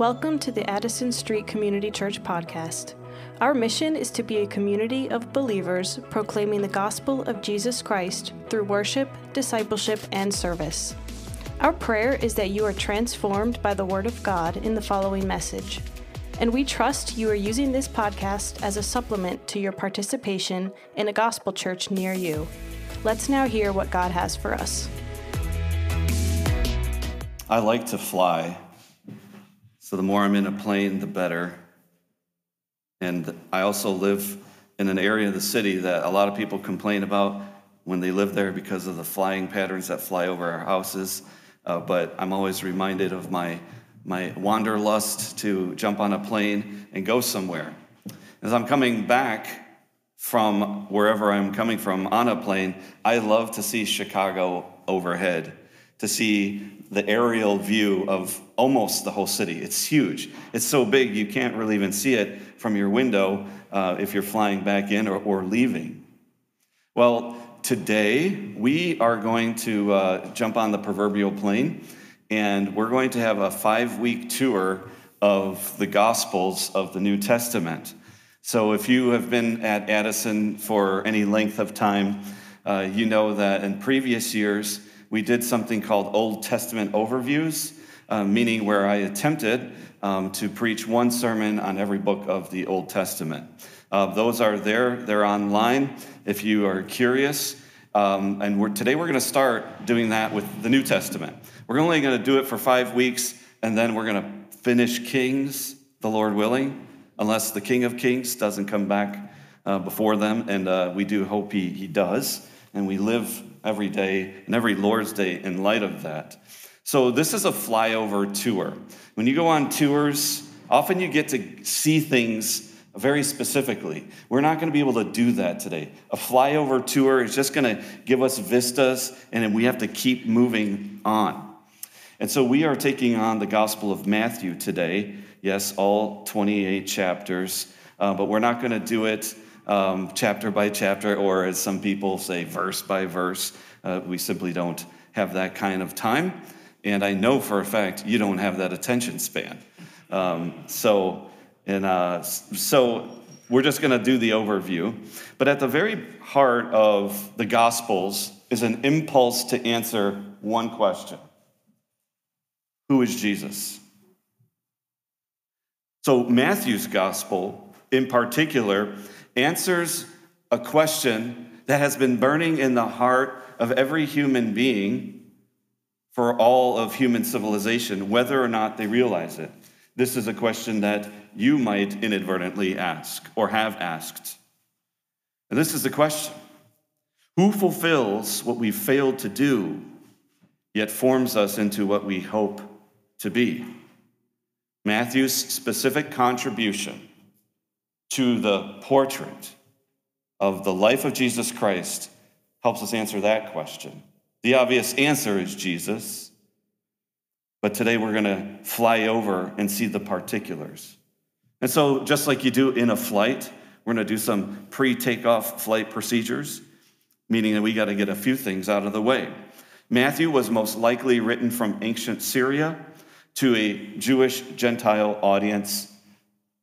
Welcome to the Addison Street Community Church podcast. Our mission is to be a community of believers proclaiming the gospel of Jesus Christ through worship, discipleship, and service. Our prayer is that you are transformed by the Word of God in the following message. And we trust you are using this podcast as a supplement to your participation in a gospel church near you. Let's now hear what God has for us. I like to fly. So the more I'm in a plane, the better. And I also live in an area of the city that a lot of people complain about when they live there because of the flying patterns that fly over our houses. Uh, but I'm always reminded of my, my wanderlust to jump on a plane and go somewhere. As I'm coming back from wherever I'm coming from on a plane, I love to see Chicago overhead, to see the aerial view of almost the whole city. It's huge. It's so big you can't really even see it from your window uh, if you're flying back in or, or leaving. Well, today we are going to uh, jump on the proverbial plane and we're going to have a five week tour of the Gospels of the New Testament. So if you have been at Addison for any length of time, uh, you know that in previous years, we did something called Old Testament overviews, uh, meaning where I attempted um, to preach one sermon on every book of the Old Testament. Uh, those are there, they're online if you are curious. Um, and we're, today we're going to start doing that with the New Testament. We're only going to do it for five weeks, and then we're going to finish Kings, the Lord willing, unless the King of Kings doesn't come back uh, before them. And uh, we do hope he, he does. And we live every day and every Lord's Day in light of that. So, this is a flyover tour. When you go on tours, often you get to see things very specifically. We're not going to be able to do that today. A flyover tour is just going to give us vistas, and we have to keep moving on. And so, we are taking on the Gospel of Matthew today. Yes, all 28 chapters, uh, but we're not going to do it um, chapter by chapter, or as some people say, verse by verse. Uh, we simply don't have that kind of time. And I know for a fact you don't have that attention span. Um, so, and, uh, so we're just going to do the overview. But at the very heart of the Gospels is an impulse to answer one question Who is Jesus? So, Matthew's Gospel in particular answers a question that has been burning in the heart of every human being for all of human civilization, whether or not they realize it. This is a question that you might inadvertently ask or have asked. And this is the question Who fulfills what we failed to do, yet forms us into what we hope to be? Matthew's specific contribution to the portrait of the life of Jesus Christ helps us answer that question. The obvious answer is Jesus, but today we're going to fly over and see the particulars. And so, just like you do in a flight, we're going to do some pre takeoff flight procedures, meaning that we got to get a few things out of the way. Matthew was most likely written from ancient Syria to a Jewish Gentile audience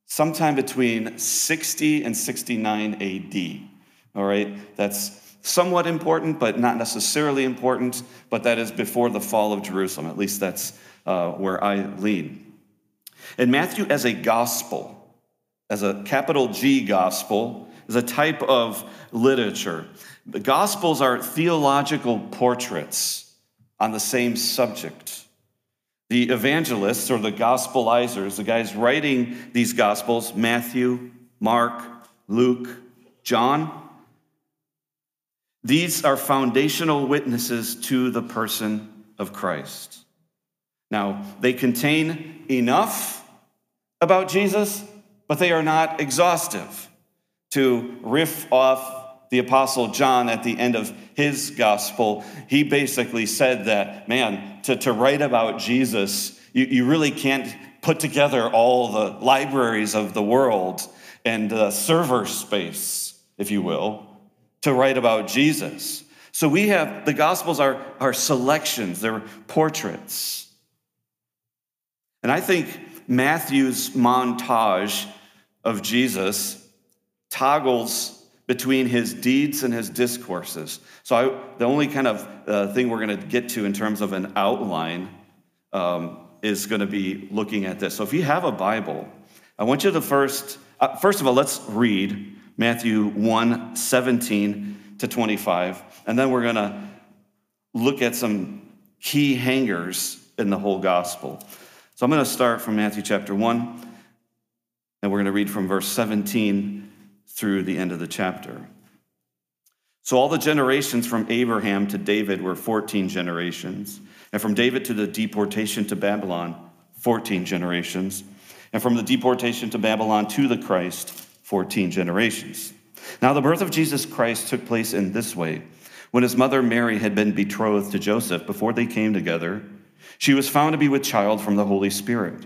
sometime between 60 and 69 AD. All right, that's somewhat important, but not necessarily important, but that is before the fall of Jerusalem. At least that's uh, where I lean. And Matthew, as a gospel, as a capital G gospel, is a type of literature. The gospels are theological portraits on the same subject. The evangelists or the gospelizers, the guys writing these gospels, Matthew, Mark, Luke, John, these are foundational witnesses to the person of Christ. Now, they contain enough about Jesus, but they are not exhaustive. To riff off the Apostle John at the end of his gospel, he basically said that, man, to, to write about Jesus, you, you really can't put together all the libraries of the world and the server space, if you will, to write about Jesus. So we have the Gospels are, are selections, they're portraits. And I think Matthew's montage of Jesus toggles between his deeds and his discourses. So, I, the only kind of uh, thing we're going to get to in terms of an outline um, is going to be looking at this. So, if you have a Bible, I want you to first, uh, first of all, let's read Matthew 1 17 to 25, and then we're going to look at some key hangers in the whole gospel. So, I'm going to start from Matthew chapter 1, and we're going to read from verse 17 through the end of the chapter. So, all the generations from Abraham to David were 14 generations, and from David to the deportation to Babylon, 14 generations, and from the deportation to Babylon to the Christ, 14 generations. Now, the birth of Jesus Christ took place in this way. When his mother Mary had been betrothed to Joseph before they came together, she was found to be with child from the Holy Spirit.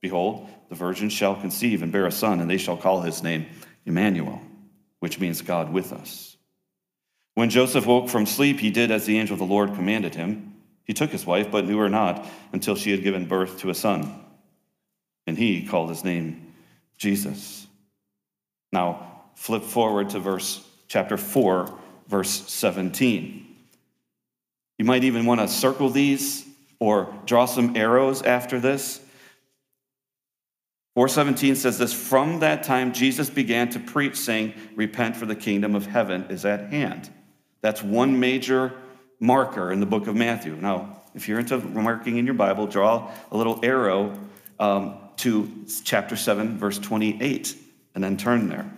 Behold, the virgin shall conceive and bear a son, and they shall call his name Emmanuel, which means God with us. When Joseph woke from sleep, he did as the angel of the Lord commanded him. He took his wife, but knew her not until she had given birth to a son. And he called his name Jesus. Now, flip forward to verse chapter 4, verse 17. You might even want to circle these or draw some arrows after this 417 says this From that time, Jesus began to preach, saying, Repent, for the kingdom of heaven is at hand. That's one major marker in the book of Matthew. Now, if you're into marking in your Bible, draw a little arrow um, to chapter 7, verse 28, and then turn there.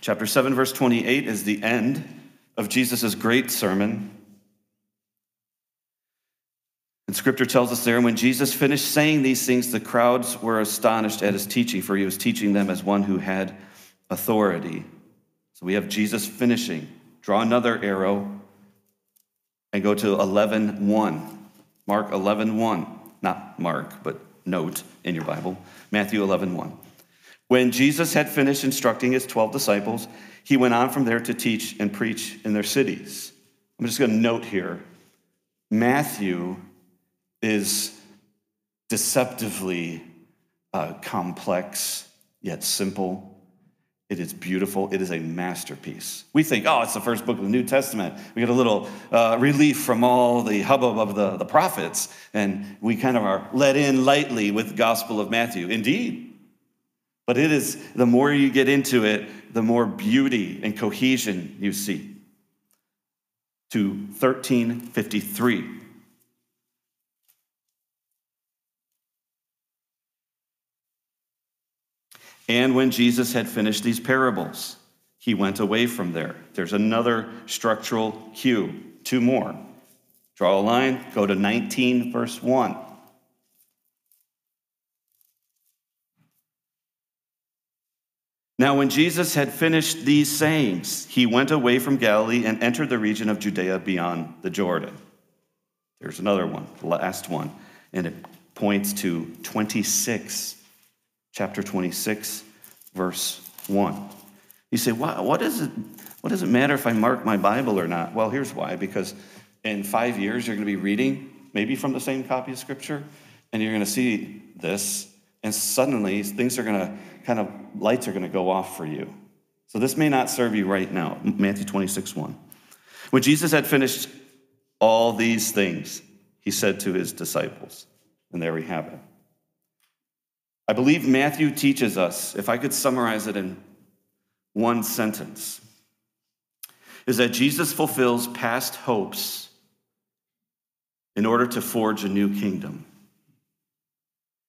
Chapter 7, verse 28 is the end of Jesus' great sermon and scripture tells us there, and when Jesus finished saying these things, the crowds were astonished at his teaching, for he was teaching them as one who had authority. So we have Jesus finishing. Draw another arrow and go to 11:1. Mark 11:1. Not Mark, but note in your Bible. Matthew 11:1. When Jesus had finished instructing his 12 disciples, he went on from there to teach and preach in their cities. I'm just going to note here Matthew is deceptively uh, complex yet simple. It is beautiful. It is a masterpiece. We think, oh, it's the first book of the New Testament. We get a little uh, relief from all the hubbub of the, the prophets, and we kind of are let in lightly with the Gospel of Matthew. Indeed. But it is, the more you get into it, the more beauty and cohesion you see. To 1353. And when Jesus had finished these parables, he went away from there. There's another structural cue, two more. Draw a line, go to 19, verse 1. Now, when Jesus had finished these sayings, he went away from Galilee and entered the region of Judea beyond the Jordan. There's another one, the last one, and it points to 26 chapter 26, verse 1. You say, what, what, is it, what does it matter if I mark my Bible or not? Well, here's why because in five years, you're going to be reading maybe from the same copy of Scripture, and you're going to see this, and suddenly things are going to kind of, lights are going to go off for you. So this may not serve you right now. Matthew 26, 1. When Jesus had finished all these things, he said to his disciples, and there we have it. I believe Matthew teaches us, if I could summarize it in one sentence, is that Jesus fulfills past hopes in order to forge a new kingdom.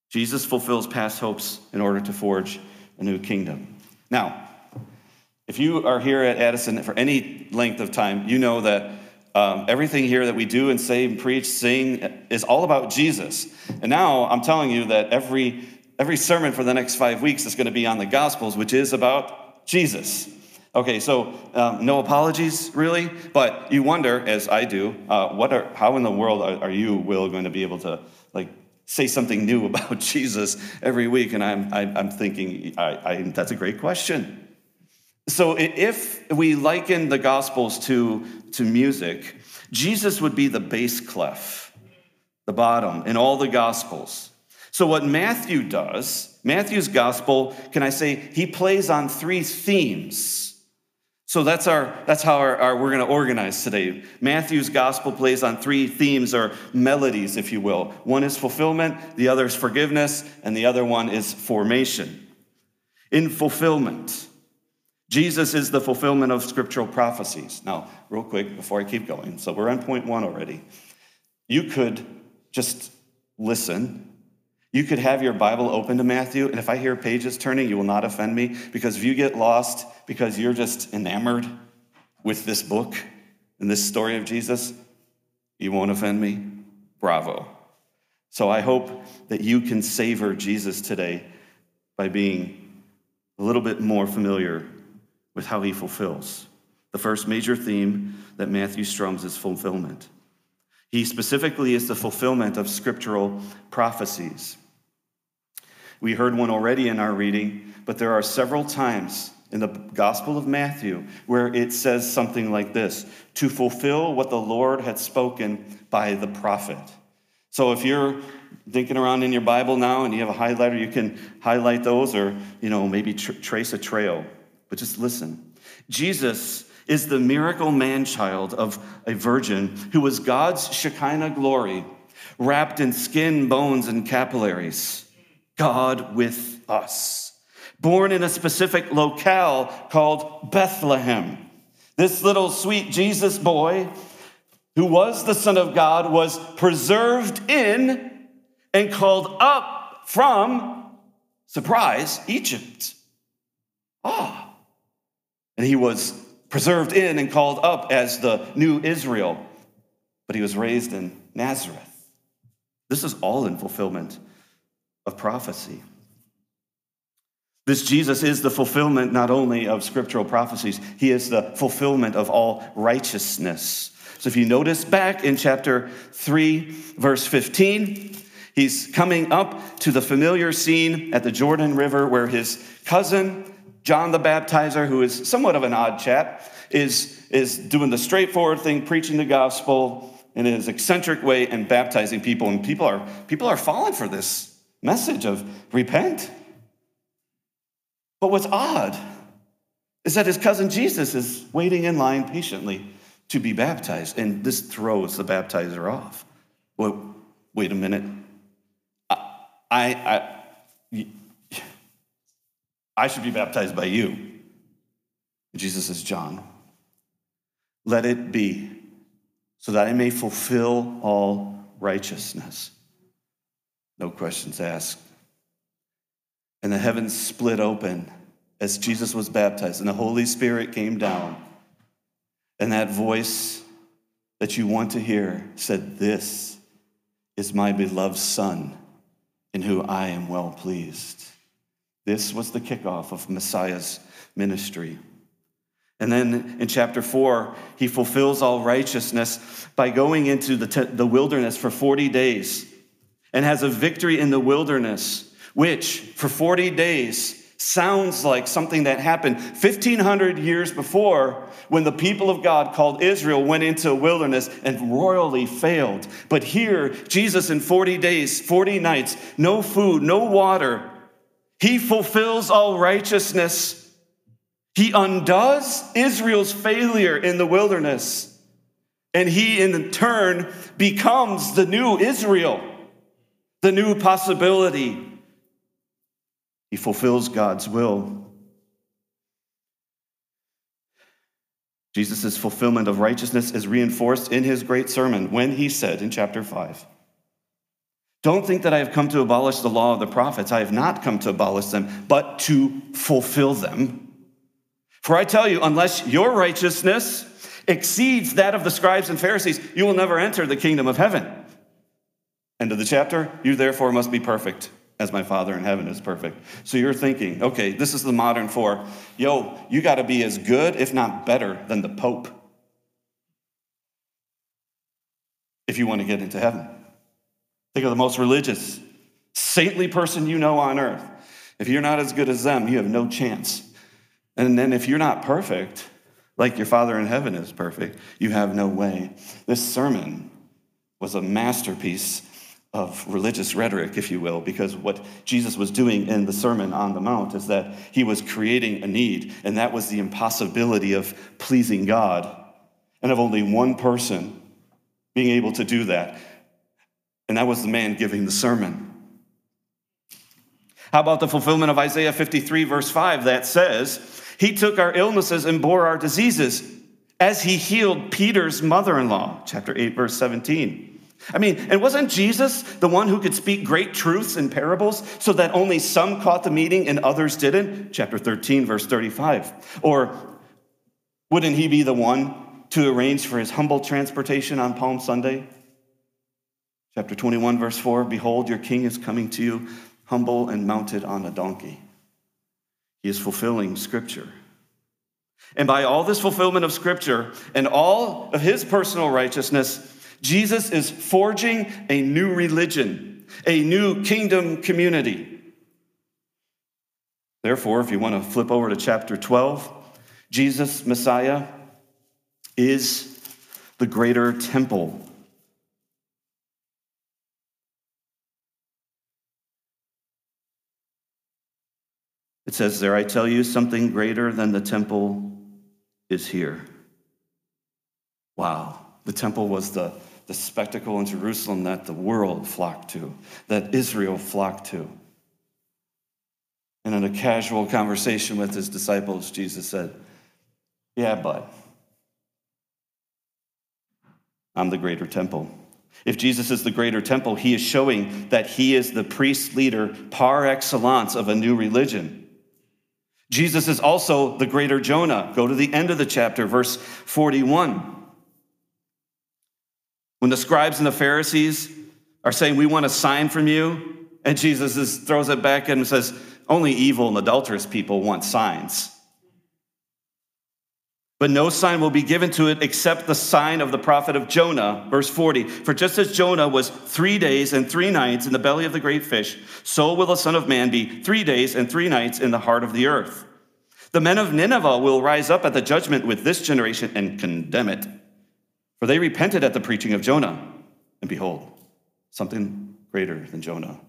Jesus fulfills past hopes in order to forge a new kingdom. Now, if you are here at Addison for any length of time, you know that um, everything here that we do and say and preach, sing is all about Jesus. And now I'm telling you that every every sermon for the next five weeks is going to be on the Gospels, which is about Jesus. Okay, so um, no apologies, really, but you wonder, as I do, uh, what are, how in the world are, are, you, Will, going to be able to like say something new about Jesus every week? And I'm, I, am i am thinking, I, I, that's a great question. So if we liken the Gospels to, to music, Jesus would be the bass clef, the bottom in all the Gospels. So what Matthew does, Matthew's Gospel, can I say, he plays on three themes so that's our that's how our, our we're going to organize today. Matthew's gospel plays on three themes or melodies, if you will. One is fulfillment, the other is forgiveness, and the other one is formation. In fulfillment, Jesus is the fulfillment of scriptural prophecies. Now, real quick before I keep going, so we're on point one already. You could just listen you could have your Bible open to Matthew, and if I hear pages turning, you will not offend me because if you get lost because you're just enamored with this book and this story of Jesus, you won't offend me. Bravo. So I hope that you can savor Jesus today by being a little bit more familiar with how he fulfills. The first major theme that Matthew strums is fulfillment. He specifically is the fulfillment of scriptural prophecies. We heard one already in our reading, but there are several times in the Gospel of Matthew where it says something like this to fulfill what the Lord had spoken by the prophet. So if you're thinking around in your Bible now and you have a highlighter, you can highlight those or, you know, maybe tr- trace a trail. But just listen. Jesus is the miracle man child of a virgin who was God's Shekinah glory, wrapped in skin, bones, and capillaries. God with us. Born in a specific locale called Bethlehem. This little sweet Jesus boy, who was the Son of God, was preserved in and called up from, surprise, Egypt. Ah. And he was preserved in and called up as the new Israel, but he was raised in Nazareth. This is all in fulfillment of prophecy. This Jesus is the fulfillment not only of scriptural prophecies, he is the fulfillment of all righteousness. So if you notice back in chapter 3, verse 15, he's coming up to the familiar scene at the Jordan River where his cousin, John the Baptizer, who is somewhat of an odd chap, is, is doing the straightforward thing, preaching the gospel in his eccentric way and baptizing people. And people are, people are falling for this message of repent. But what's odd is that his cousin Jesus is waiting in line patiently to be baptized, and this throws the baptizer off. Well, wait a minute. I, I, I should be baptized by you. Jesus says, John, let it be so that I may fulfill all righteousness. No questions asked. And the heavens split open as Jesus was baptized, and the Holy Spirit came down. And that voice that you want to hear said, This is my beloved Son, in whom I am well pleased. This was the kickoff of Messiah's ministry. And then in chapter four, he fulfills all righteousness by going into the, the wilderness for 40 days and has a victory in the wilderness, which for 40 days sounds like something that happened 1500 years before when the people of God called Israel went into a wilderness and royally failed. But here, Jesus in 40 days, 40 nights, no food, no water, he fulfills all righteousness. He undoes Israel's failure in the wilderness. And he, in turn, becomes the new Israel the new possibility. He fulfills God's will. Jesus' fulfillment of righteousness is reinforced in his great sermon when he said in chapter 5 Don't think that I have come to abolish the law of the prophets. I have not come to abolish them, but to fulfill them. For I tell you, unless your righteousness exceeds that of the scribes and Pharisees, you will never enter the kingdom of heaven. End of the chapter. You therefore must be perfect, as my Father in heaven is perfect. So you're thinking, okay, this is the modern for, yo, you got to be as good, if not better, than the Pope if you want to get into heaven. Think of the most religious, saintly person you know on earth. If you're not as good as them, you have no chance. And then if you're not perfect, like your Father in heaven is perfect, you have no way. This sermon was a masterpiece of religious rhetoric, if you will, because what Jesus was doing in the Sermon on the Mount is that he was creating a need, and that was the impossibility of pleasing God, and of only one person being able to do that. And that was the man giving the sermon. How about the fulfillment of Isaiah 53, verse 5, that says, He took our illnesses and bore our diseases as he healed Peter's mother in law, chapter 8, verse 17. I mean, and wasn't Jesus the one who could speak great truths in parables so that only some caught the meaning and others didn't? Chapter 13, verse 35. Or wouldn't he be the one to arrange for his humble transportation on Palm Sunday? Chapter 21, verse 4 Behold, your king is coming to you, humble and mounted on a donkey. He is fulfilling scripture. And by all this fulfillment of scripture and all of his personal righteousness, Jesus is forging a new religion, a new kingdom community. Therefore, if you want to flip over to chapter 12, Jesus, Messiah, is the greater temple. It says there, I tell you, something greater than the temple is here. Wow. The temple was the, the spectacle in Jerusalem that the world flocked to, that Israel flocked to. And in a casual conversation with his disciples, Jesus said, Yeah, but I'm the greater temple. If Jesus is the greater temple, he is showing that he is the priest leader par excellence of a new religion. Jesus is also the greater Jonah. Go to the end of the chapter, verse 41. When the scribes and the Pharisees are saying, We want a sign from you, and Jesus throws it back and says, Only evil and adulterous people want signs. But no sign will be given to it except the sign of the prophet of Jonah. Verse 40 For just as Jonah was three days and three nights in the belly of the great fish, so will the Son of Man be three days and three nights in the heart of the earth. The men of Nineveh will rise up at the judgment with this generation and condemn it. For they repented at the preaching of Jonah. And behold, something greater than Jonah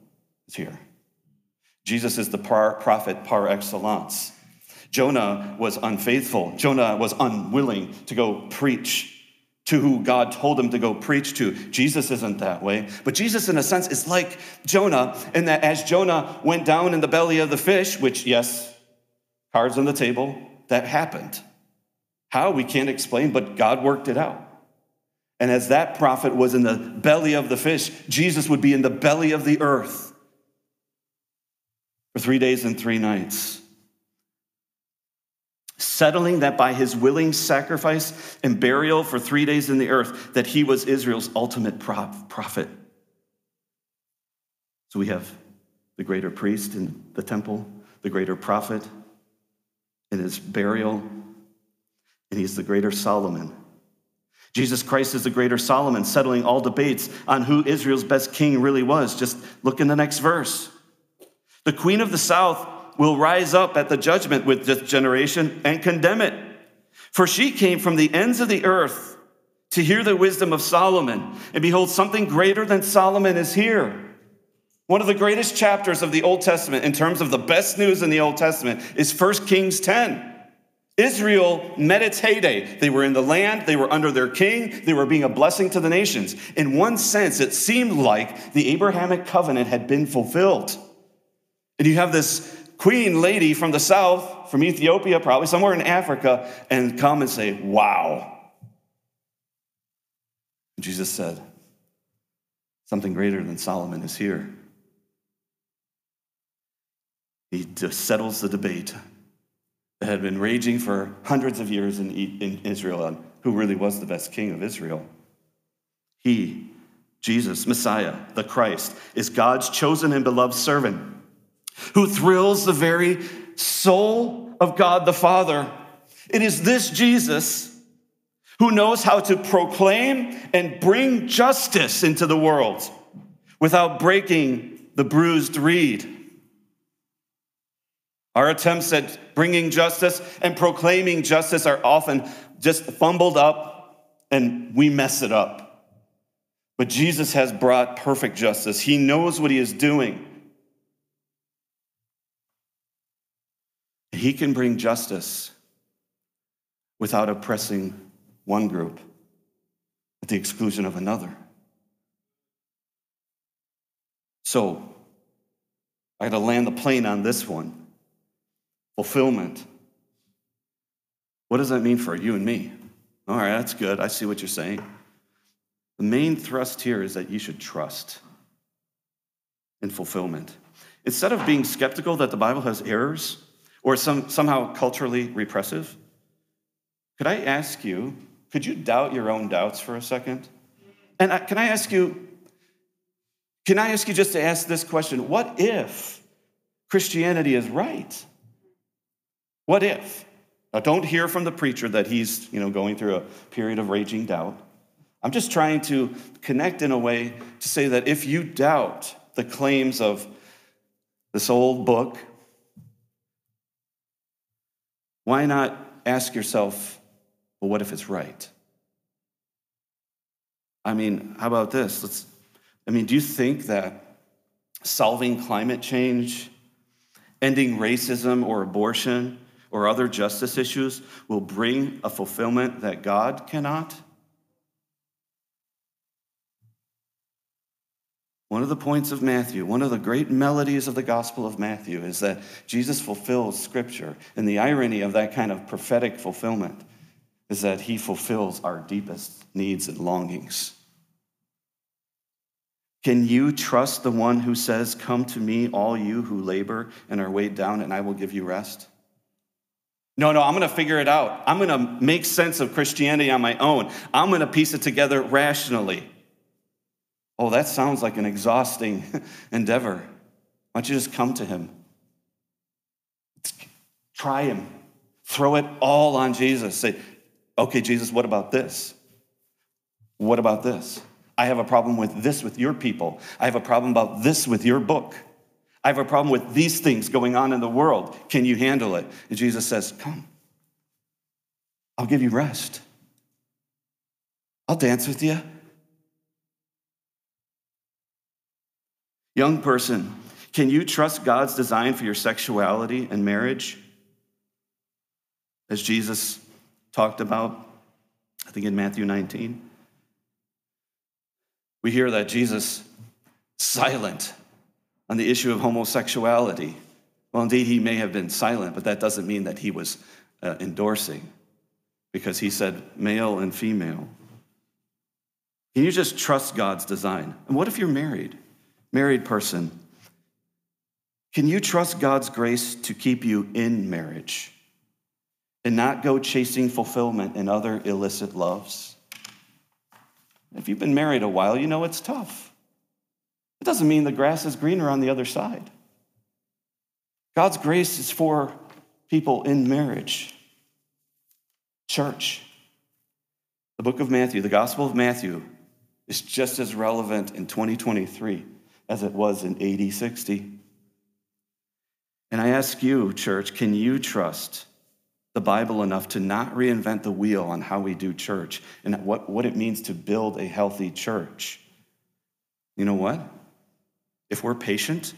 is here. Jesus is the par, prophet par excellence. Jonah was unfaithful. Jonah was unwilling to go preach to who God told him to go preach to. Jesus isn't that way. But Jesus, in a sense, is like Jonah, in that as Jonah went down in the belly of the fish, which, yes, cards on the table, that happened. How? We can't explain, but God worked it out. And as that prophet was in the belly of the fish, Jesus would be in the belly of the earth for three days and three nights settling that by his willing sacrifice and burial for three days in the earth, that he was Israel's ultimate prophet. So we have the greater priest in the temple, the greater prophet in his burial, and he's the greater Solomon. Jesus Christ is the greater Solomon, settling all debates on who Israel's best king really was. Just look in the next verse. The queen of the south will rise up at the judgment with this generation and condemn it. For she came from the ends of the earth to hear the wisdom of Solomon. And behold, something greater than Solomon is here. One of the greatest chapters of the Old Testament, in terms of the best news in the Old Testament, is 1 Kings 10. Israel met its heyday. They were in the land, they were under their king, they were being a blessing to the nations. In one sense, it seemed like the Abrahamic covenant had been fulfilled. And you have this queen lady from the south, from Ethiopia, probably somewhere in Africa, and come and say, Wow. Jesus said, Something greater than Solomon is here. He settles the debate that had been raging for hundreds of years in, in Israel on who really was the best king of Israel. He Jesus, Messiah, the Christ, is God's chosen and beloved servant who thrills the very soul of God the Father. It is this Jesus who knows how to proclaim and bring justice into the world without breaking the bruised reed. Our attempts at bringing justice and proclaiming justice are often just fumbled up and we mess it up. But Jesus has brought perfect justice. He knows what he is doing. He can bring justice without oppressing one group at the exclusion of another. So, I got to land the plane on this one fulfillment. What does that mean for you and me? All right, that's good. I see what you're saying. The main thrust here is that you should trust in fulfillment. Instead of being skeptical that the Bible has errors or some, somehow culturally repressive, could I ask you, could you doubt your own doubts for a second? And I, can I ask you, can I ask you just to ask this question? What if Christianity is right? What if? Now, don't hear from the preacher that he's you know, going through a period of raging doubt. I'm just trying to connect in a way to say that if you doubt the claims of this old book, why not ask yourself, well, what if it's right? I mean, how about this? Let's, I mean, do you think that solving climate change, ending racism or abortion, or other justice issues will bring a fulfillment that God cannot? One of the points of Matthew, one of the great melodies of the Gospel of Matthew is that Jesus fulfills Scripture. And the irony of that kind of prophetic fulfillment is that he fulfills our deepest needs and longings. Can you trust the one who says, Come to me, all you who labor and are weighed down, and I will give you rest? No, no, I'm going to figure it out. I'm going to make sense of Christianity on my own. I'm going to piece it together rationally. Oh, that sounds like an exhausting endeavor. Why don't you just come to Him? Try Him. Throw it all on Jesus. Say, okay, Jesus, what about this? What about this? I have a problem with this with your people. I have a problem about this with your book. I have a problem with these things going on in the world. Can you handle it? And Jesus says, Come. I'll give you rest. I'll dance with you. Young person, can you trust God's design for your sexuality and marriage? As Jesus talked about, I think in Matthew 19. We hear that Jesus silent on the issue of homosexuality. Well, indeed, he may have been silent, but that doesn't mean that he was uh, endorsing, because he said male and female. Can you just trust God's design? And what if you're married? Married person, can you trust God's grace to keep you in marriage and not go chasing fulfillment in other illicit loves? If you've been married a while, you know it's tough. It doesn't mean the grass is greener on the other side. God's grace is for people in marriage. Church. The book of Matthew, the Gospel of Matthew, is just as relevant in 2023 as it was in AD 60. And I ask you, church, can you trust the Bible enough to not reinvent the wheel on how we do church and what, what it means to build a healthy church? You know what? If we're patient,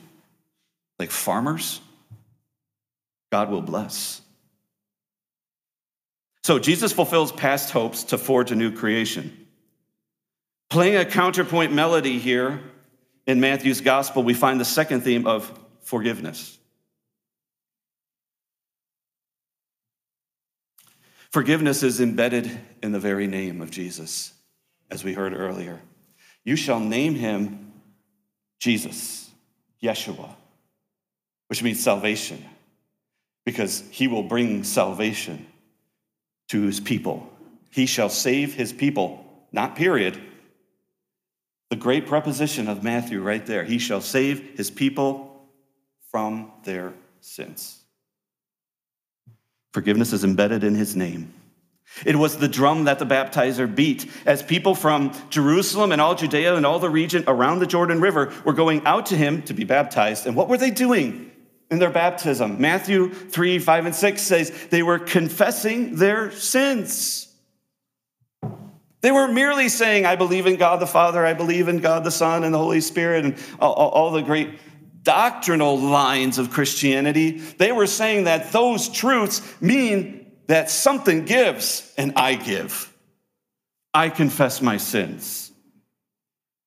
like farmers, God will bless. So Jesus fulfills past hopes to forge a new creation. Playing a counterpoint melody here in Matthew's gospel, we find the second theme of forgiveness. Forgiveness is embedded in the very name of Jesus, as we heard earlier. You shall name him Jesus, Yeshua, which means salvation, because he will bring salvation to his people. He shall save his people, not period, The great preposition of Matthew right there. He shall save his people from their sins. Forgiveness is embedded in his name. It was the drum that the baptizer beat as people from Jerusalem and all Judea and all the region around the Jordan River were going out to him to be baptized. And what were they doing in their baptism? Matthew 3 5 and 6 says they were confessing their sins. They weren't merely saying, I believe in God the Father, I believe in God the Son and the Holy Spirit, and all, all the great doctrinal lines of Christianity. They were saying that those truths mean that something gives and I give. I confess my sins.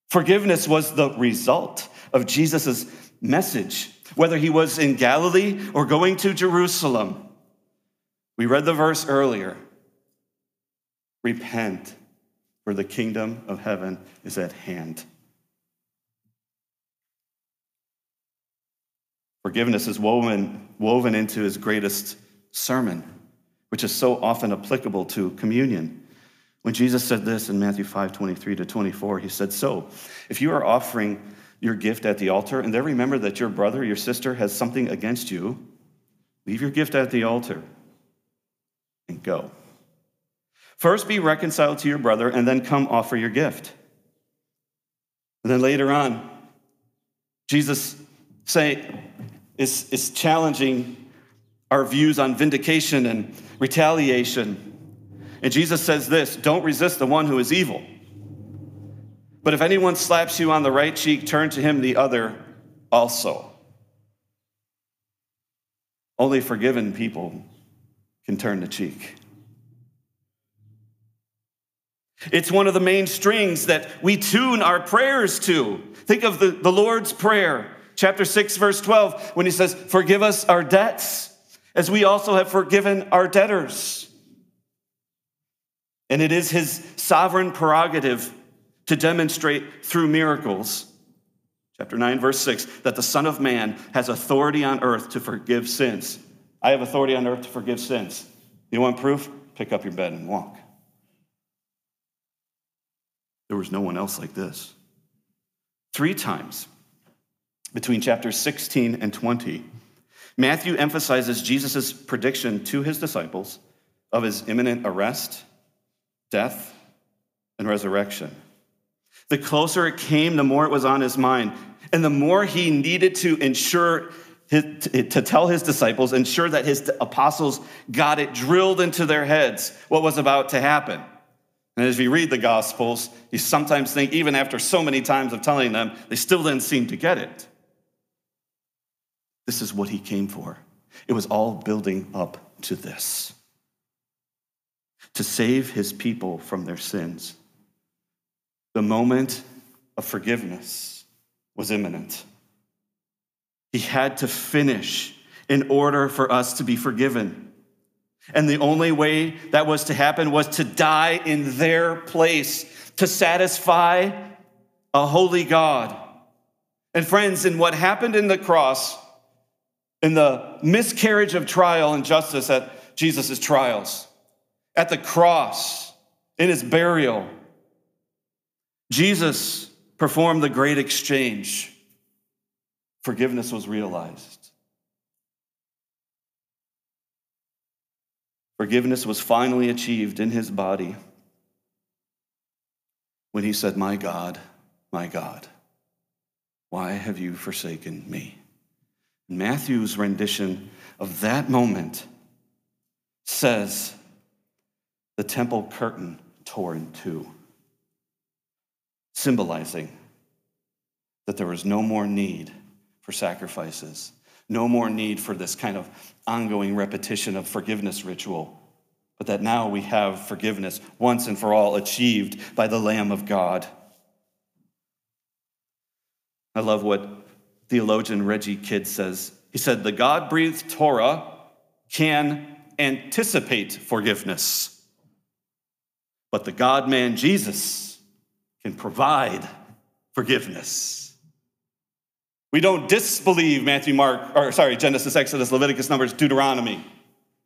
Forgiveness was the result of Jesus' message, whether he was in Galilee or going to Jerusalem. We read the verse earlier Repent, for the kingdom of heaven is at hand. Forgiveness is woven, woven into his greatest sermon which is so often applicable to communion. When Jesus said this in Matthew 5 23 to 24, he said, So, if you are offering your gift at the altar and there remember that your brother, your sister has something against you, leave your gift at the altar and go. First be reconciled to your brother and then come offer your gift. And then later on, Jesus say, is, is challenging our views on vindication and retaliation. And Jesus says this don't resist the one who is evil. But if anyone slaps you on the right cheek, turn to him the other also. Only forgiven people can turn the cheek. It's one of the main strings that we tune our prayers to. Think of the, the Lord's Prayer, chapter 6, verse 12, when he says, Forgive us our debts as we also have forgiven our debtors. And it is his sovereign prerogative to demonstrate through miracles, chapter 9, verse 6, that the Son of Man has authority on earth to forgive sins. I have authority on earth to forgive sins. You want proof? Pick up your bed and walk. There was no one else like this. Three times between chapters 16 and 20, Matthew emphasizes Jesus' prediction to his disciples of his imminent arrest, death, and resurrection. The closer it came, the more it was on his mind, and the more he needed to ensure to tell his disciples, ensure that his apostles got it drilled into their heads what was about to happen. And as we read the Gospels, you sometimes think, even after so many times of telling them, they still didn't seem to get it. This is what he came for. It was all building up to this to save his people from their sins. The moment of forgiveness was imminent. He had to finish in order for us to be forgiven. And the only way that was to happen was to die in their place, to satisfy a holy God. And friends, in what happened in the cross, in the miscarriage of trial and justice at Jesus' trials, at the cross, in his burial, Jesus performed the great exchange. Forgiveness was realized. Forgiveness was finally achieved in his body when he said, My God, my God, why have you forsaken me? Matthew's rendition of that moment says the temple curtain tore in two, symbolizing that there was no more need for sacrifices, no more need for this kind of ongoing repetition of forgiveness ritual, but that now we have forgiveness once and for all achieved by the Lamb of God. I love what theologian Reggie Kidd says. He said, The God breathed Torah can anticipate forgiveness, but the God man Jesus can provide forgiveness. We don't disbelieve Matthew, Mark, or sorry, Genesis, Exodus, Leviticus, Numbers, Deuteronomy,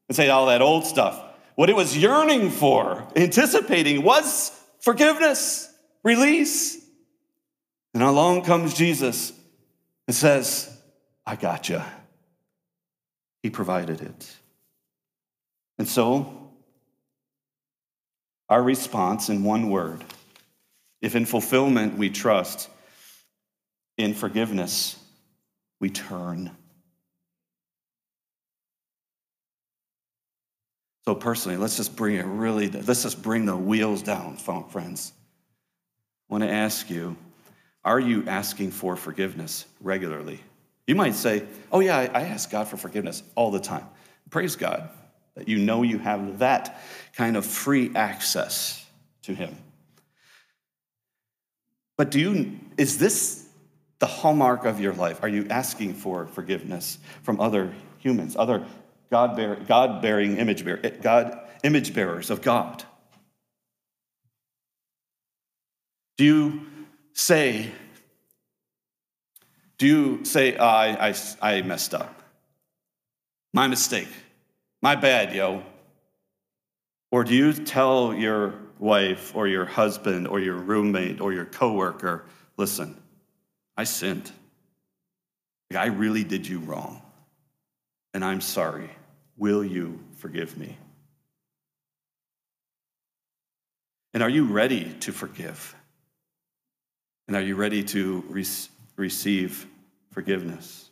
and say all that old stuff. What it was yearning for, anticipating, was forgiveness, release. And along comes Jesus and says, I got you. He provided it. And so, our response in one word if in fulfillment we trust, in forgiveness we turn. So, personally, let's just bring it really, let's just bring the wheels down, friends. I want to ask you are you asking for forgiveness regularly? You might say, Oh, yeah, I ask God for forgiveness all the time. Praise God that you know you have that kind of free access to Him. But do you, is this the hallmark of your life? Are you asking for forgiveness from other humans, other God, bear, God bearing image, bear, eh, God, image bearers of God? Do you say, do you say, I, I, I messed up? My mistake. My bad, yo. Or do you tell your wife or your husband or your roommate or your coworker, listen, I sinned. I really did you wrong, and I'm sorry. Will you forgive me? And are you ready to forgive? And are you ready to re- receive forgiveness?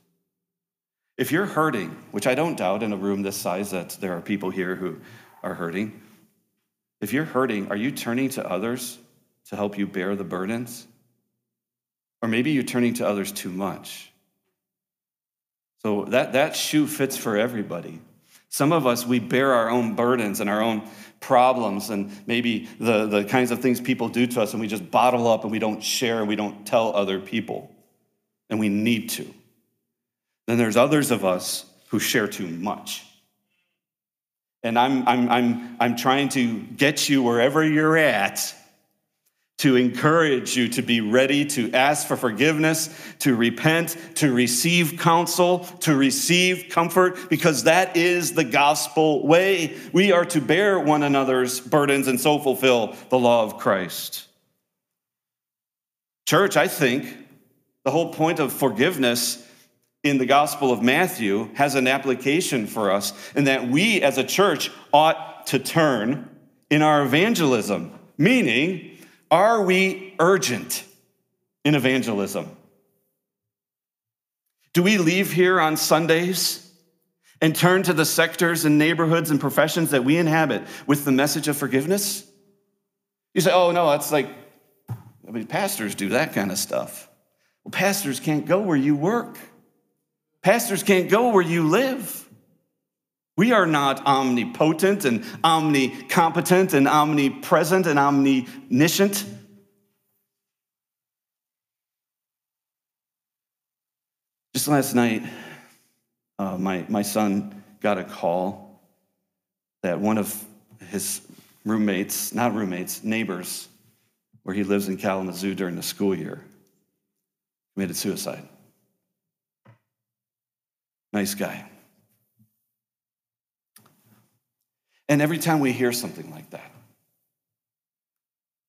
If you're hurting, which I don't doubt in a room this size that there are people here who are hurting, if you're hurting, are you turning to others to help you bear the burdens? Or maybe you're turning to others too much. So that, that shoe fits for everybody. Some of us, we bear our own burdens and our own problems and maybe the, the kinds of things people do to us, and we just bottle up and we don't share and we don't tell other people. And we need to. Then there's others of us who share too much. And I'm, I'm, I'm, I'm trying to get you wherever you're at to encourage you to be ready to ask for forgiveness, to repent, to receive counsel, to receive comfort, because that is the gospel way. We are to bear one another's burdens and so fulfill the law of Christ. Church, I think the whole point of forgiveness in the Gospel of Matthew has an application for us, in that we as a church ought to turn in our evangelism, meaning, are we urgent in evangelism? Do we leave here on Sundays and turn to the sectors and neighborhoods and professions that we inhabit with the message of forgiveness? You say, oh, no, that's like, I mean, pastors do that kind of stuff. Well, pastors can't go where you work, pastors can't go where you live. We are not omnipotent and omnicompetent and omnipresent and omniscient. Just last night, uh, my, my son got a call that one of his roommates, not roommates, neighbors, where he lives in Kalamazoo during the school year, committed suicide. Nice guy. And every time we hear something like that,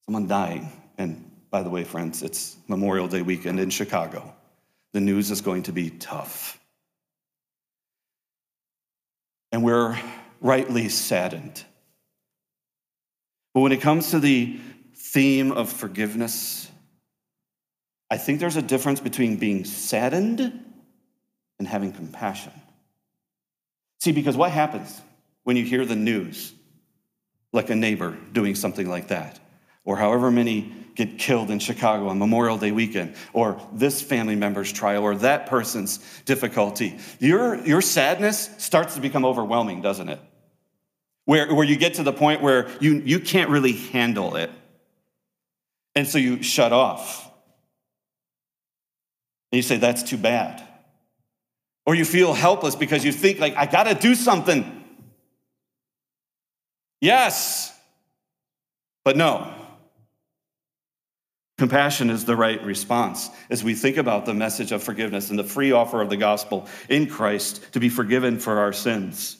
someone dying, and by the way, friends, it's Memorial Day weekend in Chicago, the news is going to be tough. And we're rightly saddened. But when it comes to the theme of forgiveness, I think there's a difference between being saddened and having compassion. See, because what happens? When you hear the news, like a neighbor doing something like that, or however many get killed in Chicago on Memorial Day weekend, or this family member's trial, or that person's difficulty. Your, your sadness starts to become overwhelming, doesn't it? Where, where you get to the point where you, you can't really handle it. And so you shut off. And you say, that's too bad. Or you feel helpless because you think, like, I gotta do something. Yes, but no. Compassion is the right response as we think about the message of forgiveness and the free offer of the gospel in Christ to be forgiven for our sins.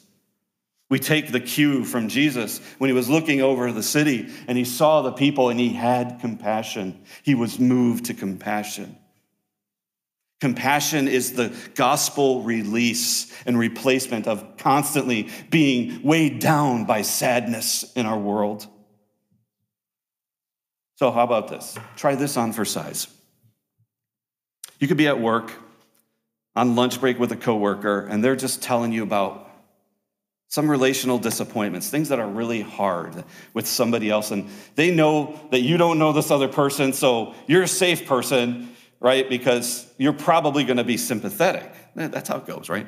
We take the cue from Jesus when he was looking over the city and he saw the people and he had compassion. He was moved to compassion. Compassion is the gospel release and replacement of constantly being weighed down by sadness in our world. So, how about this? Try this on for size. You could be at work on lunch break with a coworker, and they're just telling you about some relational disappointments, things that are really hard with somebody else, and they know that you don't know this other person, so you're a safe person, right? Because you're probably going to be sympathetic. That's how it goes, right?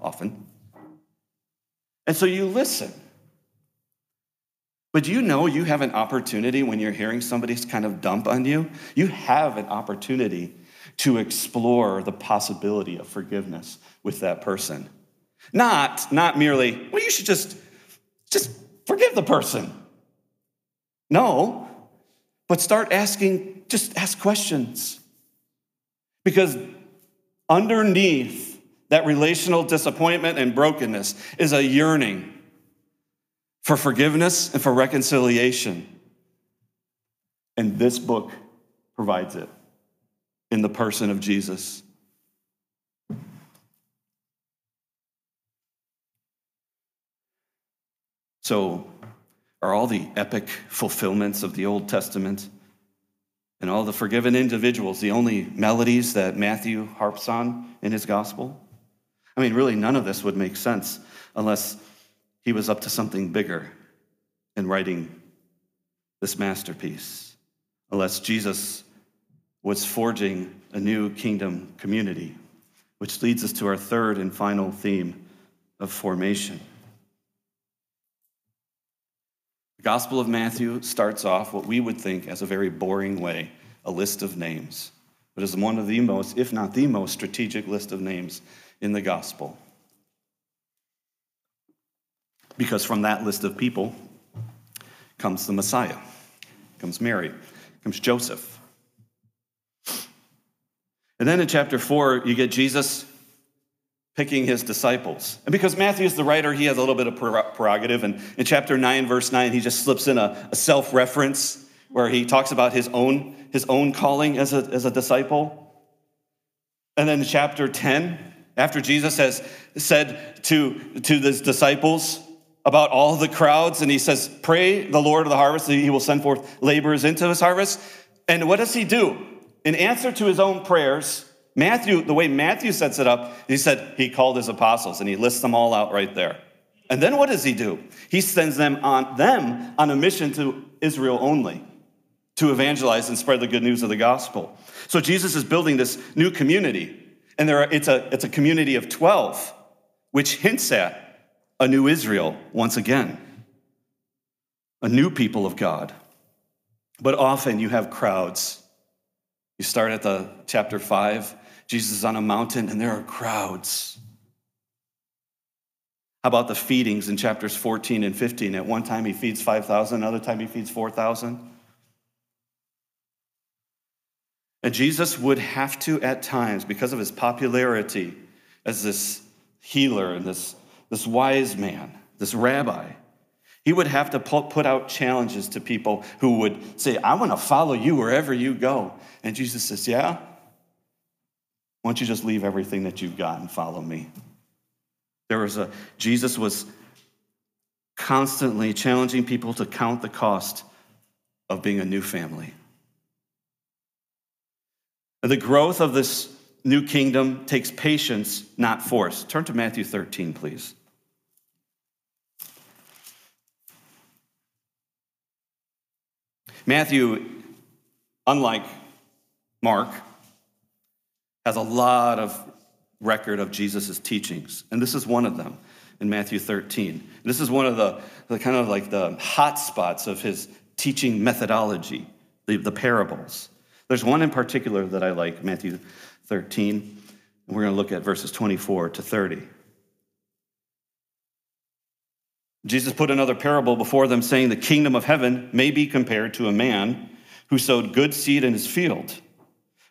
Often. And so you listen. But do you know you have an opportunity when you're hearing somebody's kind of dump on you? You have an opportunity to explore the possibility of forgiveness with that person. Not, not merely, well, you should just, just forgive the person. No, but start asking, just ask questions. Because underneath that relational disappointment and brokenness is a yearning for forgiveness and for reconciliation. And this book provides it in the person of Jesus. So, are all the epic fulfillments of the Old Testament and all the forgiven individuals the only melodies that Matthew harps on in his gospel? I mean, really, none of this would make sense unless he was up to something bigger in writing this masterpiece, unless Jesus was forging a new kingdom community, which leads us to our third and final theme of formation. The Gospel of Matthew starts off what we would think as a very boring way a list of names, but is one of the most, if not the most, strategic list of names in the Gospel. Because from that list of people comes the Messiah, comes Mary, comes Joseph. And then in chapter four, you get Jesus picking his disciples. And because Matthew is the writer, he has a little bit of prerogative. And in chapter 9, verse 9, he just slips in a, a self reference where he talks about his own, his own calling as a, as a disciple. And then in chapter 10, after Jesus has said to, to his disciples, about all the crowds, and he says, Pray the Lord of the harvest, that he will send forth laborers into his harvest. And what does he do? In answer to his own prayers, Matthew, the way Matthew sets it up, he said he called his apostles and he lists them all out right there. And then what does he do? He sends them on them on a mission to Israel only to evangelize and spread the good news of the gospel. So Jesus is building this new community, and there are, it's, a, it's a community of 12, which hints at a new Israel once again, a new people of God. But often you have crowds. You start at the chapter 5, Jesus is on a mountain and there are crowds. How about the feedings in chapters 14 and 15? At one time he feeds 5,000, another time he feeds 4,000. And Jesus would have to, at times, because of his popularity as this healer and this this wise man, this rabbi, he would have to put out challenges to people who would say, I want to follow you wherever you go. And Jesus says, Yeah? Why don't you just leave everything that you've got and follow me? There was a, Jesus was constantly challenging people to count the cost of being a new family. And the growth of this new kingdom takes patience, not force. Turn to Matthew 13, please. Matthew, unlike Mark, has a lot of record of Jesus' teachings, and this is one of them in Matthew 13. This is one of the, the kind of like the hot spots of his teaching methodology, the, the parables. There's one in particular that I like, Matthew 13, and we're going to look at verses 24 to 30. Jesus put another parable before them, saying, The kingdom of heaven may be compared to a man who sowed good seed in his field.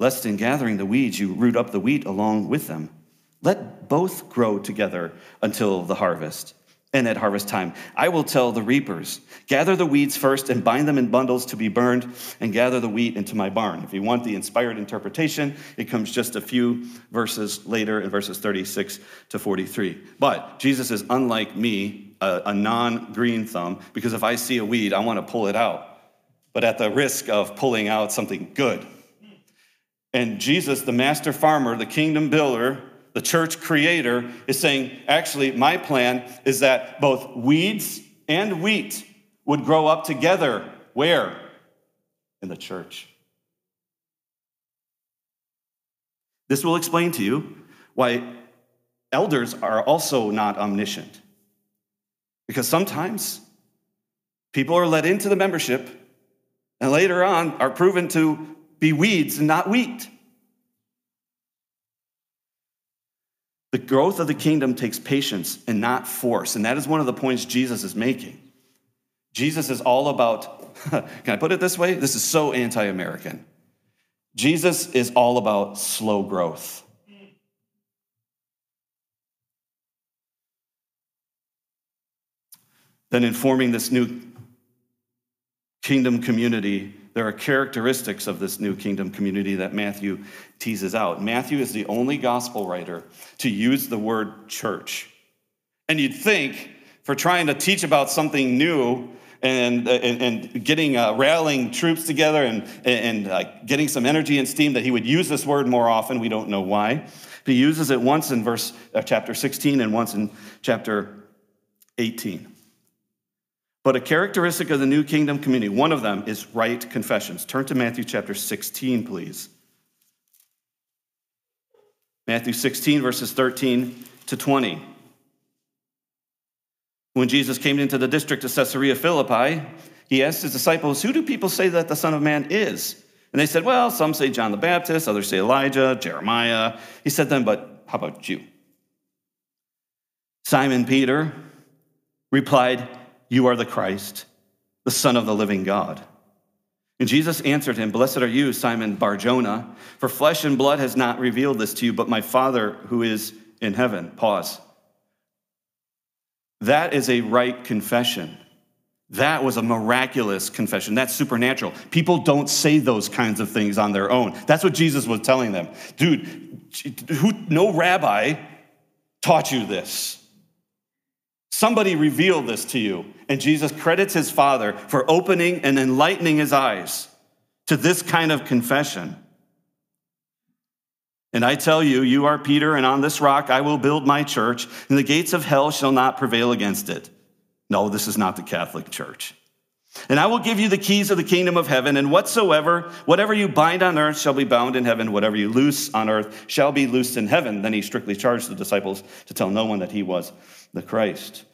Lest in gathering the weeds you root up the wheat along with them. Let both grow together until the harvest and at harvest time. I will tell the reapers, gather the weeds first and bind them in bundles to be burned, and gather the wheat into my barn. If you want the inspired interpretation, it comes just a few verses later in verses 36 to 43. But Jesus is unlike me, a, a non green thumb, because if I see a weed, I want to pull it out, but at the risk of pulling out something good. And Jesus, the master farmer, the kingdom builder, the church creator, is saying, actually, my plan is that both weeds and wheat would grow up together. Where? In the church. This will explain to you why elders are also not omniscient. Because sometimes people are let into the membership and later on are proven to be weeds and not wheat. The growth of the kingdom takes patience and not force. And that is one of the points Jesus is making. Jesus is all about, can I put it this way? This is so anti American. Jesus is all about slow growth. Then, in forming this new kingdom community, there are characteristics of this new kingdom community that Matthew teases out. Matthew is the only gospel writer to use the word church. And you'd think, for trying to teach about something new and, and, and getting uh, rallying troops together and, and uh, getting some energy and steam, that he would use this word more often. We don't know why. But he uses it once in verse uh, chapter 16 and once in chapter 18. But a characteristic of the New Kingdom community, one of them is right confessions. Turn to Matthew chapter 16, please. Matthew 16, verses 13 to 20. When Jesus came into the district of Caesarea Philippi, he asked his disciples, Who do people say that the Son of Man is? And they said, Well, some say John the Baptist, others say Elijah, Jeremiah. He said them, But how about you? Simon Peter replied, You are the Christ, the Son of the living God. And Jesus answered him, Blessed are you, Simon Barjona, for flesh and blood has not revealed this to you, but my Father who is in heaven. Pause. That is a right confession. That was a miraculous confession. That's supernatural. People don't say those kinds of things on their own. That's what Jesus was telling them. Dude, who, no rabbi taught you this. Somebody revealed this to you. And Jesus credits his Father for opening and enlightening his eyes to this kind of confession. And I tell you, you are Peter, and on this rock I will build my church, and the gates of hell shall not prevail against it. No, this is not the Catholic Church. And I will give you the keys of the kingdom of heaven, and whatsoever, whatever you bind on earth shall be bound in heaven, whatever you loose on earth shall be loosed in heaven. Then he strictly charged the disciples to tell no one that he was the Christ.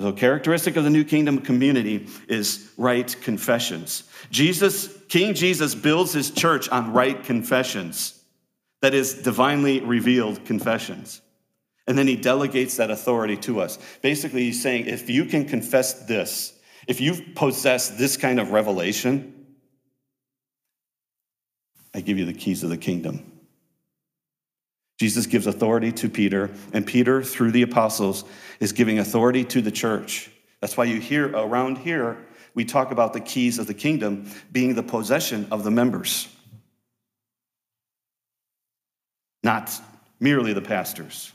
So, characteristic of the New Kingdom community is right confessions. Jesus, King Jesus, builds his church on right confessions, that is, divinely revealed confessions. And then he delegates that authority to us. Basically, he's saying if you can confess this, if you possess this kind of revelation, I give you the keys of the kingdom. Jesus gives authority to Peter, and Peter, through the apostles, is giving authority to the church. That's why you hear around here, we talk about the keys of the kingdom being the possession of the members, not merely the pastors.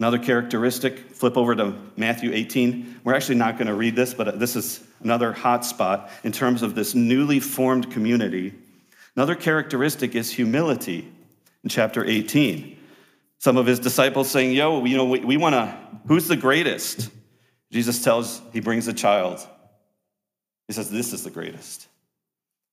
Another characteristic, flip over to Matthew 18. We're actually not going to read this, but this is another hot spot in terms of this newly formed community Another characteristic is humility in chapter 18. Some of his disciples saying, Yo, you know, we, we want to, who's the greatest? Jesus tells, he brings a child. He says, This is the greatest.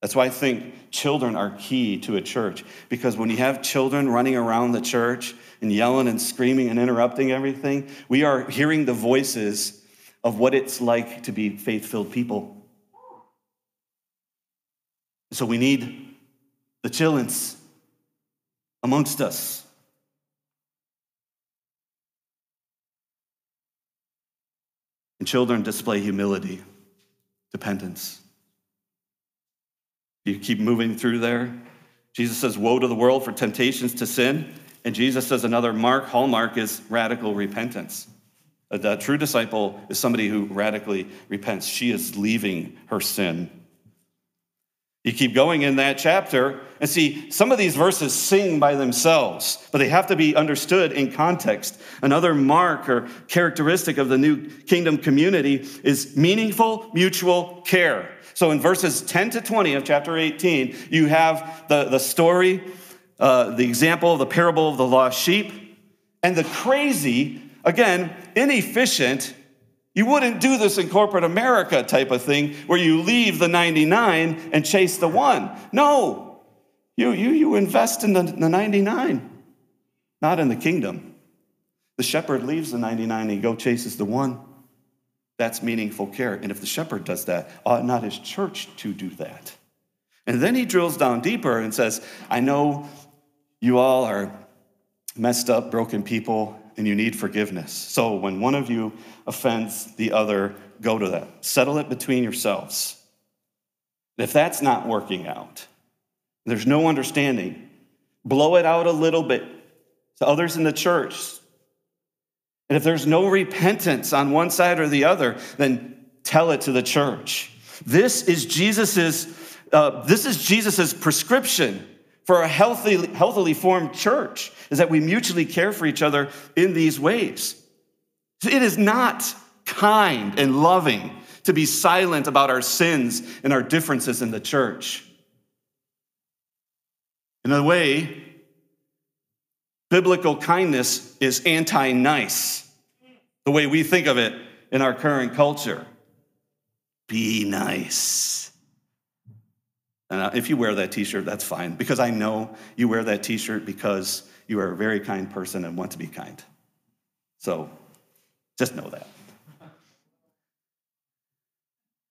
That's why I think children are key to a church. Because when you have children running around the church and yelling and screaming and interrupting everything, we are hearing the voices of what it's like to be faith filled people. So we need the chillins amongst us. And children display humility, dependence. You keep moving through there. Jesus says, Woe to the world for temptations to sin. And Jesus says another mark, hallmark is radical repentance. A, a true disciple is somebody who radically repents. She is leaving her sin you keep going in that chapter and see some of these verses sing by themselves, but they have to be understood in context. Another mark or characteristic of the new kingdom community is meaningful mutual care. So in verses 10 to 20 of chapter 18, you have the, the story, uh, the example of the parable of the lost sheep, and the crazy, again, inefficient, you wouldn't do this in corporate America type of thing where you leave the 99 and chase the one. No, you, you, you invest in the, the 99, not in the kingdom. The shepherd leaves the 99 and he go chases the one. That's meaningful care. And if the shepherd does that, ought not his church to do that? And then he drills down deeper and says, I know you all are messed up, broken people, and you need forgiveness. So when one of you offends the other, go to that. Settle it between yourselves. If that's not working out, there's no understanding, blow it out a little bit to others in the church. And if there's no repentance on one side or the other, then tell it to the church. This is Jesus's, uh, this is Jesus's prescription for a healthy, healthily formed church is that we mutually care for each other in these ways. It is not kind and loving to be silent about our sins and our differences in the church. In a way, biblical kindness is anti nice, the way we think of it in our current culture. Be nice. And uh, if you wear that t shirt, that's fine, because I know you wear that t shirt because you are a very kind person and want to be kind. So just know that.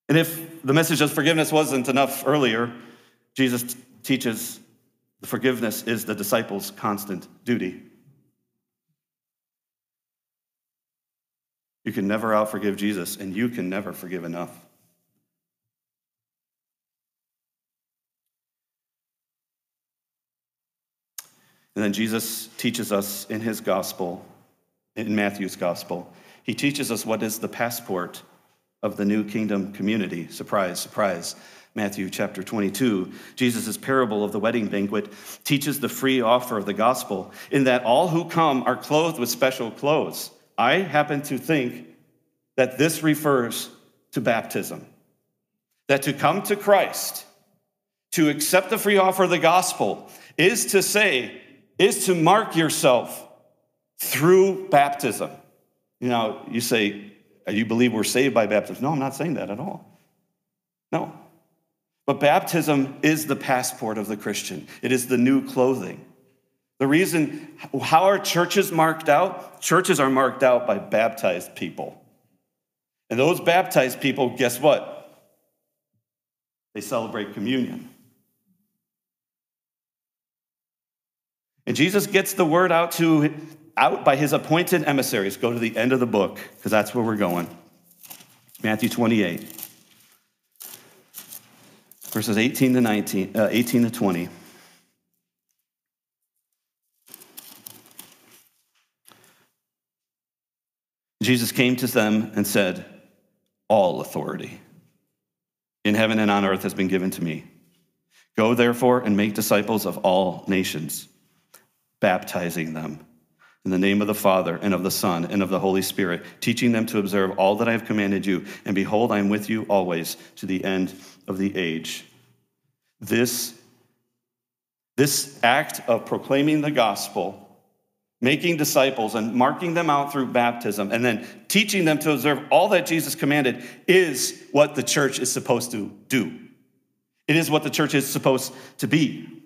And if the message of forgiveness wasn't enough earlier, Jesus teaches the forgiveness is the disciples' constant duty. You can never outforgive Jesus, and you can never forgive enough. And then Jesus teaches us in his gospel, in Matthew's gospel, he teaches us what is the passport of the new kingdom community. Surprise, surprise. Matthew chapter 22, Jesus' parable of the wedding banquet teaches the free offer of the gospel in that all who come are clothed with special clothes. I happen to think that this refers to baptism. That to come to Christ, to accept the free offer of the gospel, is to say, is to mark yourself through baptism. You know, you say, you believe we're saved by baptism. No, I'm not saying that at all. No. But baptism is the passport of the Christian, it is the new clothing. The reason, how are churches marked out? Churches are marked out by baptized people. And those baptized people, guess what? They celebrate communion. And Jesus gets the word out to out by his appointed emissaries. Go to the end of the book because that's where we're going. Matthew 28, verses 18 to 19, uh, 18 to 20. Jesus came to them and said, All authority in heaven and on earth has been given to me. Go therefore and make disciples of all nations baptizing them in the name of the Father and of the Son and of the Holy Spirit, teaching them to observe all that I have commanded you. And behold, I am with you always to the end of the age. This, this act of proclaiming the gospel, making disciples, and marking them out through baptism, and then teaching them to observe all that Jesus commanded is what the church is supposed to do. It is what the church is supposed to be.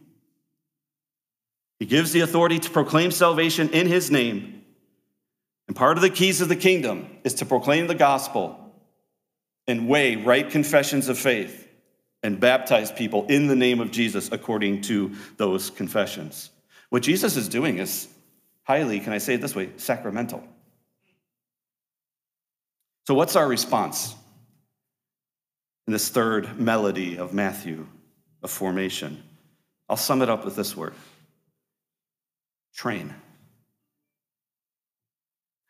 He gives the authority to proclaim salvation in his name. And part of the keys of the kingdom is to proclaim the gospel and weigh right confessions of faith and baptize people in the name of Jesus according to those confessions. What Jesus is doing is highly, can I say it this way, sacramental. So, what's our response in this third melody of Matthew of formation? I'll sum it up with this word train.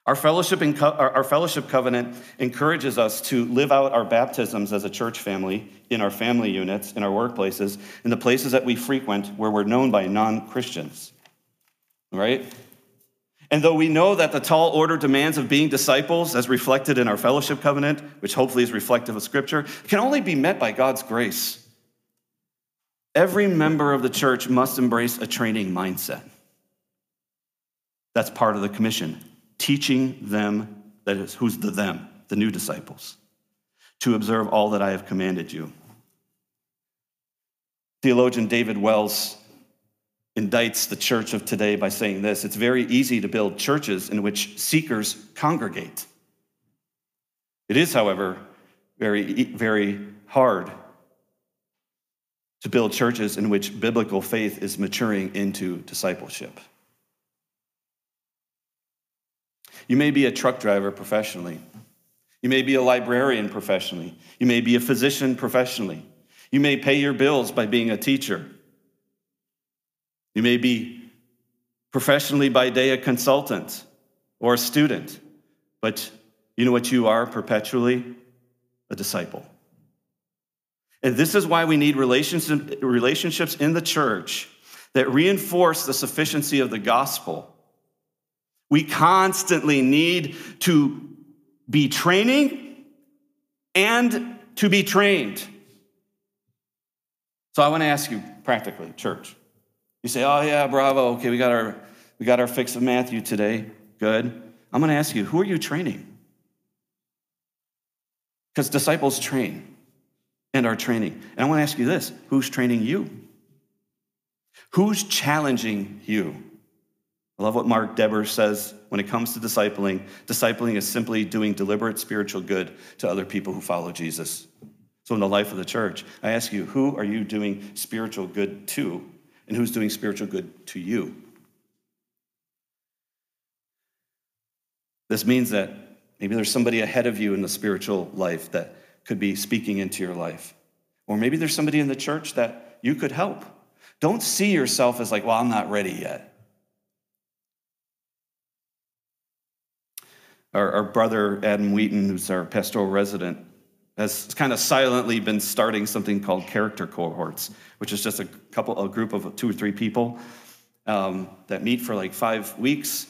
Our fellowship, co- our fellowship covenant encourages us to live out our baptisms as a church family in our family units, in our workplaces, in the places that we frequent where we're known by non Christians. Right? And though we know that the tall order demands of being disciples, as reflected in our fellowship covenant, which hopefully is reflective of Scripture, can only be met by God's grace. Every member of the church must embrace a training mindset. That's part of the commission, teaching them, that is, who's the them? The new disciples, to observe all that I have commanded you. Theologian David Wells indicts the church of today by saying this it's very easy to build churches in which seekers congregate. It is, however, very, very hard to build churches in which biblical faith is maturing into discipleship. You may be a truck driver professionally. You may be a librarian professionally. You may be a physician professionally. You may pay your bills by being a teacher. You may be professionally by day a consultant or a student, but you know what you are perpetually? A disciple. And this is why we need relationships in the church that reinforce the sufficiency of the gospel we constantly need to be training and to be trained. So I want to ask you practically, church. You say, "Oh yeah, bravo. Okay, we got our we got our fix of Matthew today. Good." I'm going to ask you, who are you training? Because disciples train and are training. And I want to ask you this, who's training you? Who's challenging you? I love what Mark Dever says when it comes to discipling. Discipling is simply doing deliberate spiritual good to other people who follow Jesus. So, in the life of the church, I ask you, who are you doing spiritual good to, and who's doing spiritual good to you? This means that maybe there's somebody ahead of you in the spiritual life that could be speaking into your life. Or maybe there's somebody in the church that you could help. Don't see yourself as like, well, I'm not ready yet. Our, our brother Adam Wheaton, who's our pastoral resident, has kind of silently been starting something called character cohorts, which is just a couple, a group of two or three people um, that meet for like five weeks.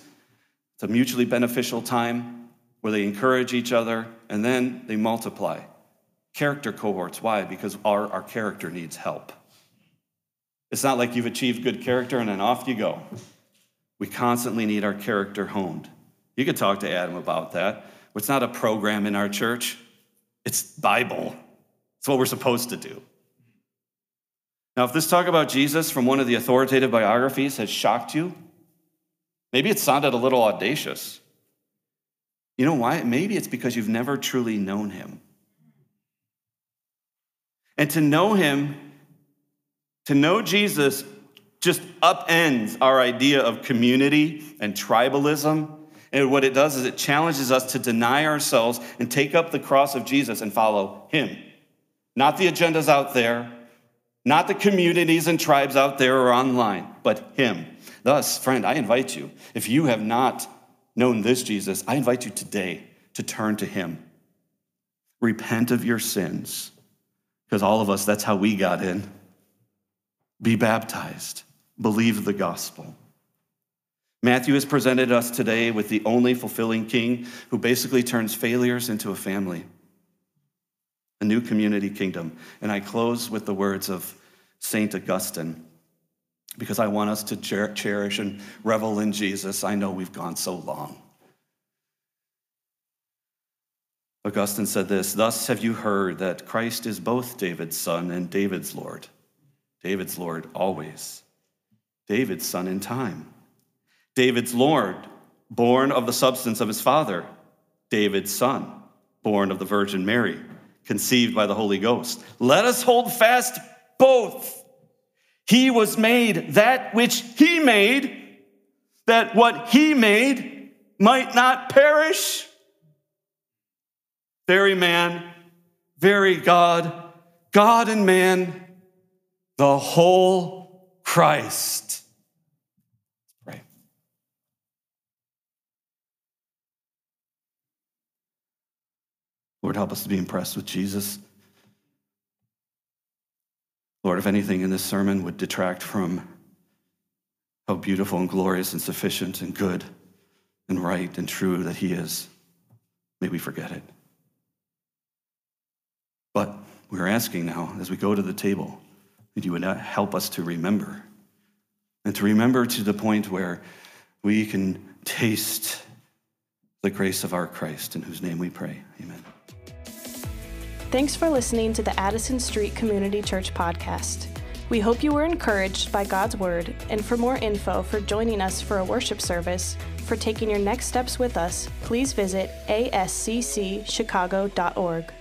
It's a mutually beneficial time where they encourage each other and then they multiply. Character cohorts. Why? Because our, our character needs help. It's not like you've achieved good character and then off you go. We constantly need our character honed. You could talk to Adam about that. It's not a program in our church, it's Bible. It's what we're supposed to do. Now, if this talk about Jesus from one of the authoritative biographies has shocked you, maybe it sounded a little audacious. You know why? Maybe it's because you've never truly known him. And to know him, to know Jesus, just upends our idea of community and tribalism and what it does is it challenges us to deny ourselves and take up the cross of Jesus and follow Him. Not the agendas out there, not the communities and tribes out there or online, but Him. Thus, friend, I invite you, if you have not known this Jesus, I invite you today to turn to Him. Repent of your sins, because all of us, that's how we got in. Be baptized, believe the gospel. Matthew has presented us today with the only fulfilling king who basically turns failures into a family, a new community kingdom. And I close with the words of St. Augustine because I want us to cherish and revel in Jesus. I know we've gone so long. Augustine said this Thus have you heard that Christ is both David's son and David's Lord. David's Lord always, David's son in time. David's Lord, born of the substance of his father. David's son, born of the Virgin Mary, conceived by the Holy Ghost. Let us hold fast both. He was made that which he made, that what he made might not perish very man, very God, God and man, the whole Christ. Let's pray. Lord, help us to be impressed with Jesus. Lord, if anything in this sermon would detract from how beautiful and glorious and sufficient and good and right and true that He is, may we forget it. But we're asking now, as we go to the table, that you would help us to remember. And to remember to the point where we can taste the grace of our Christ, in whose name we pray. Amen. Thanks for listening to the Addison Street Community Church podcast. We hope you were encouraged by God's Word, and for more info for joining us for a worship service, for taking your next steps with us, please visit asccchicago.org.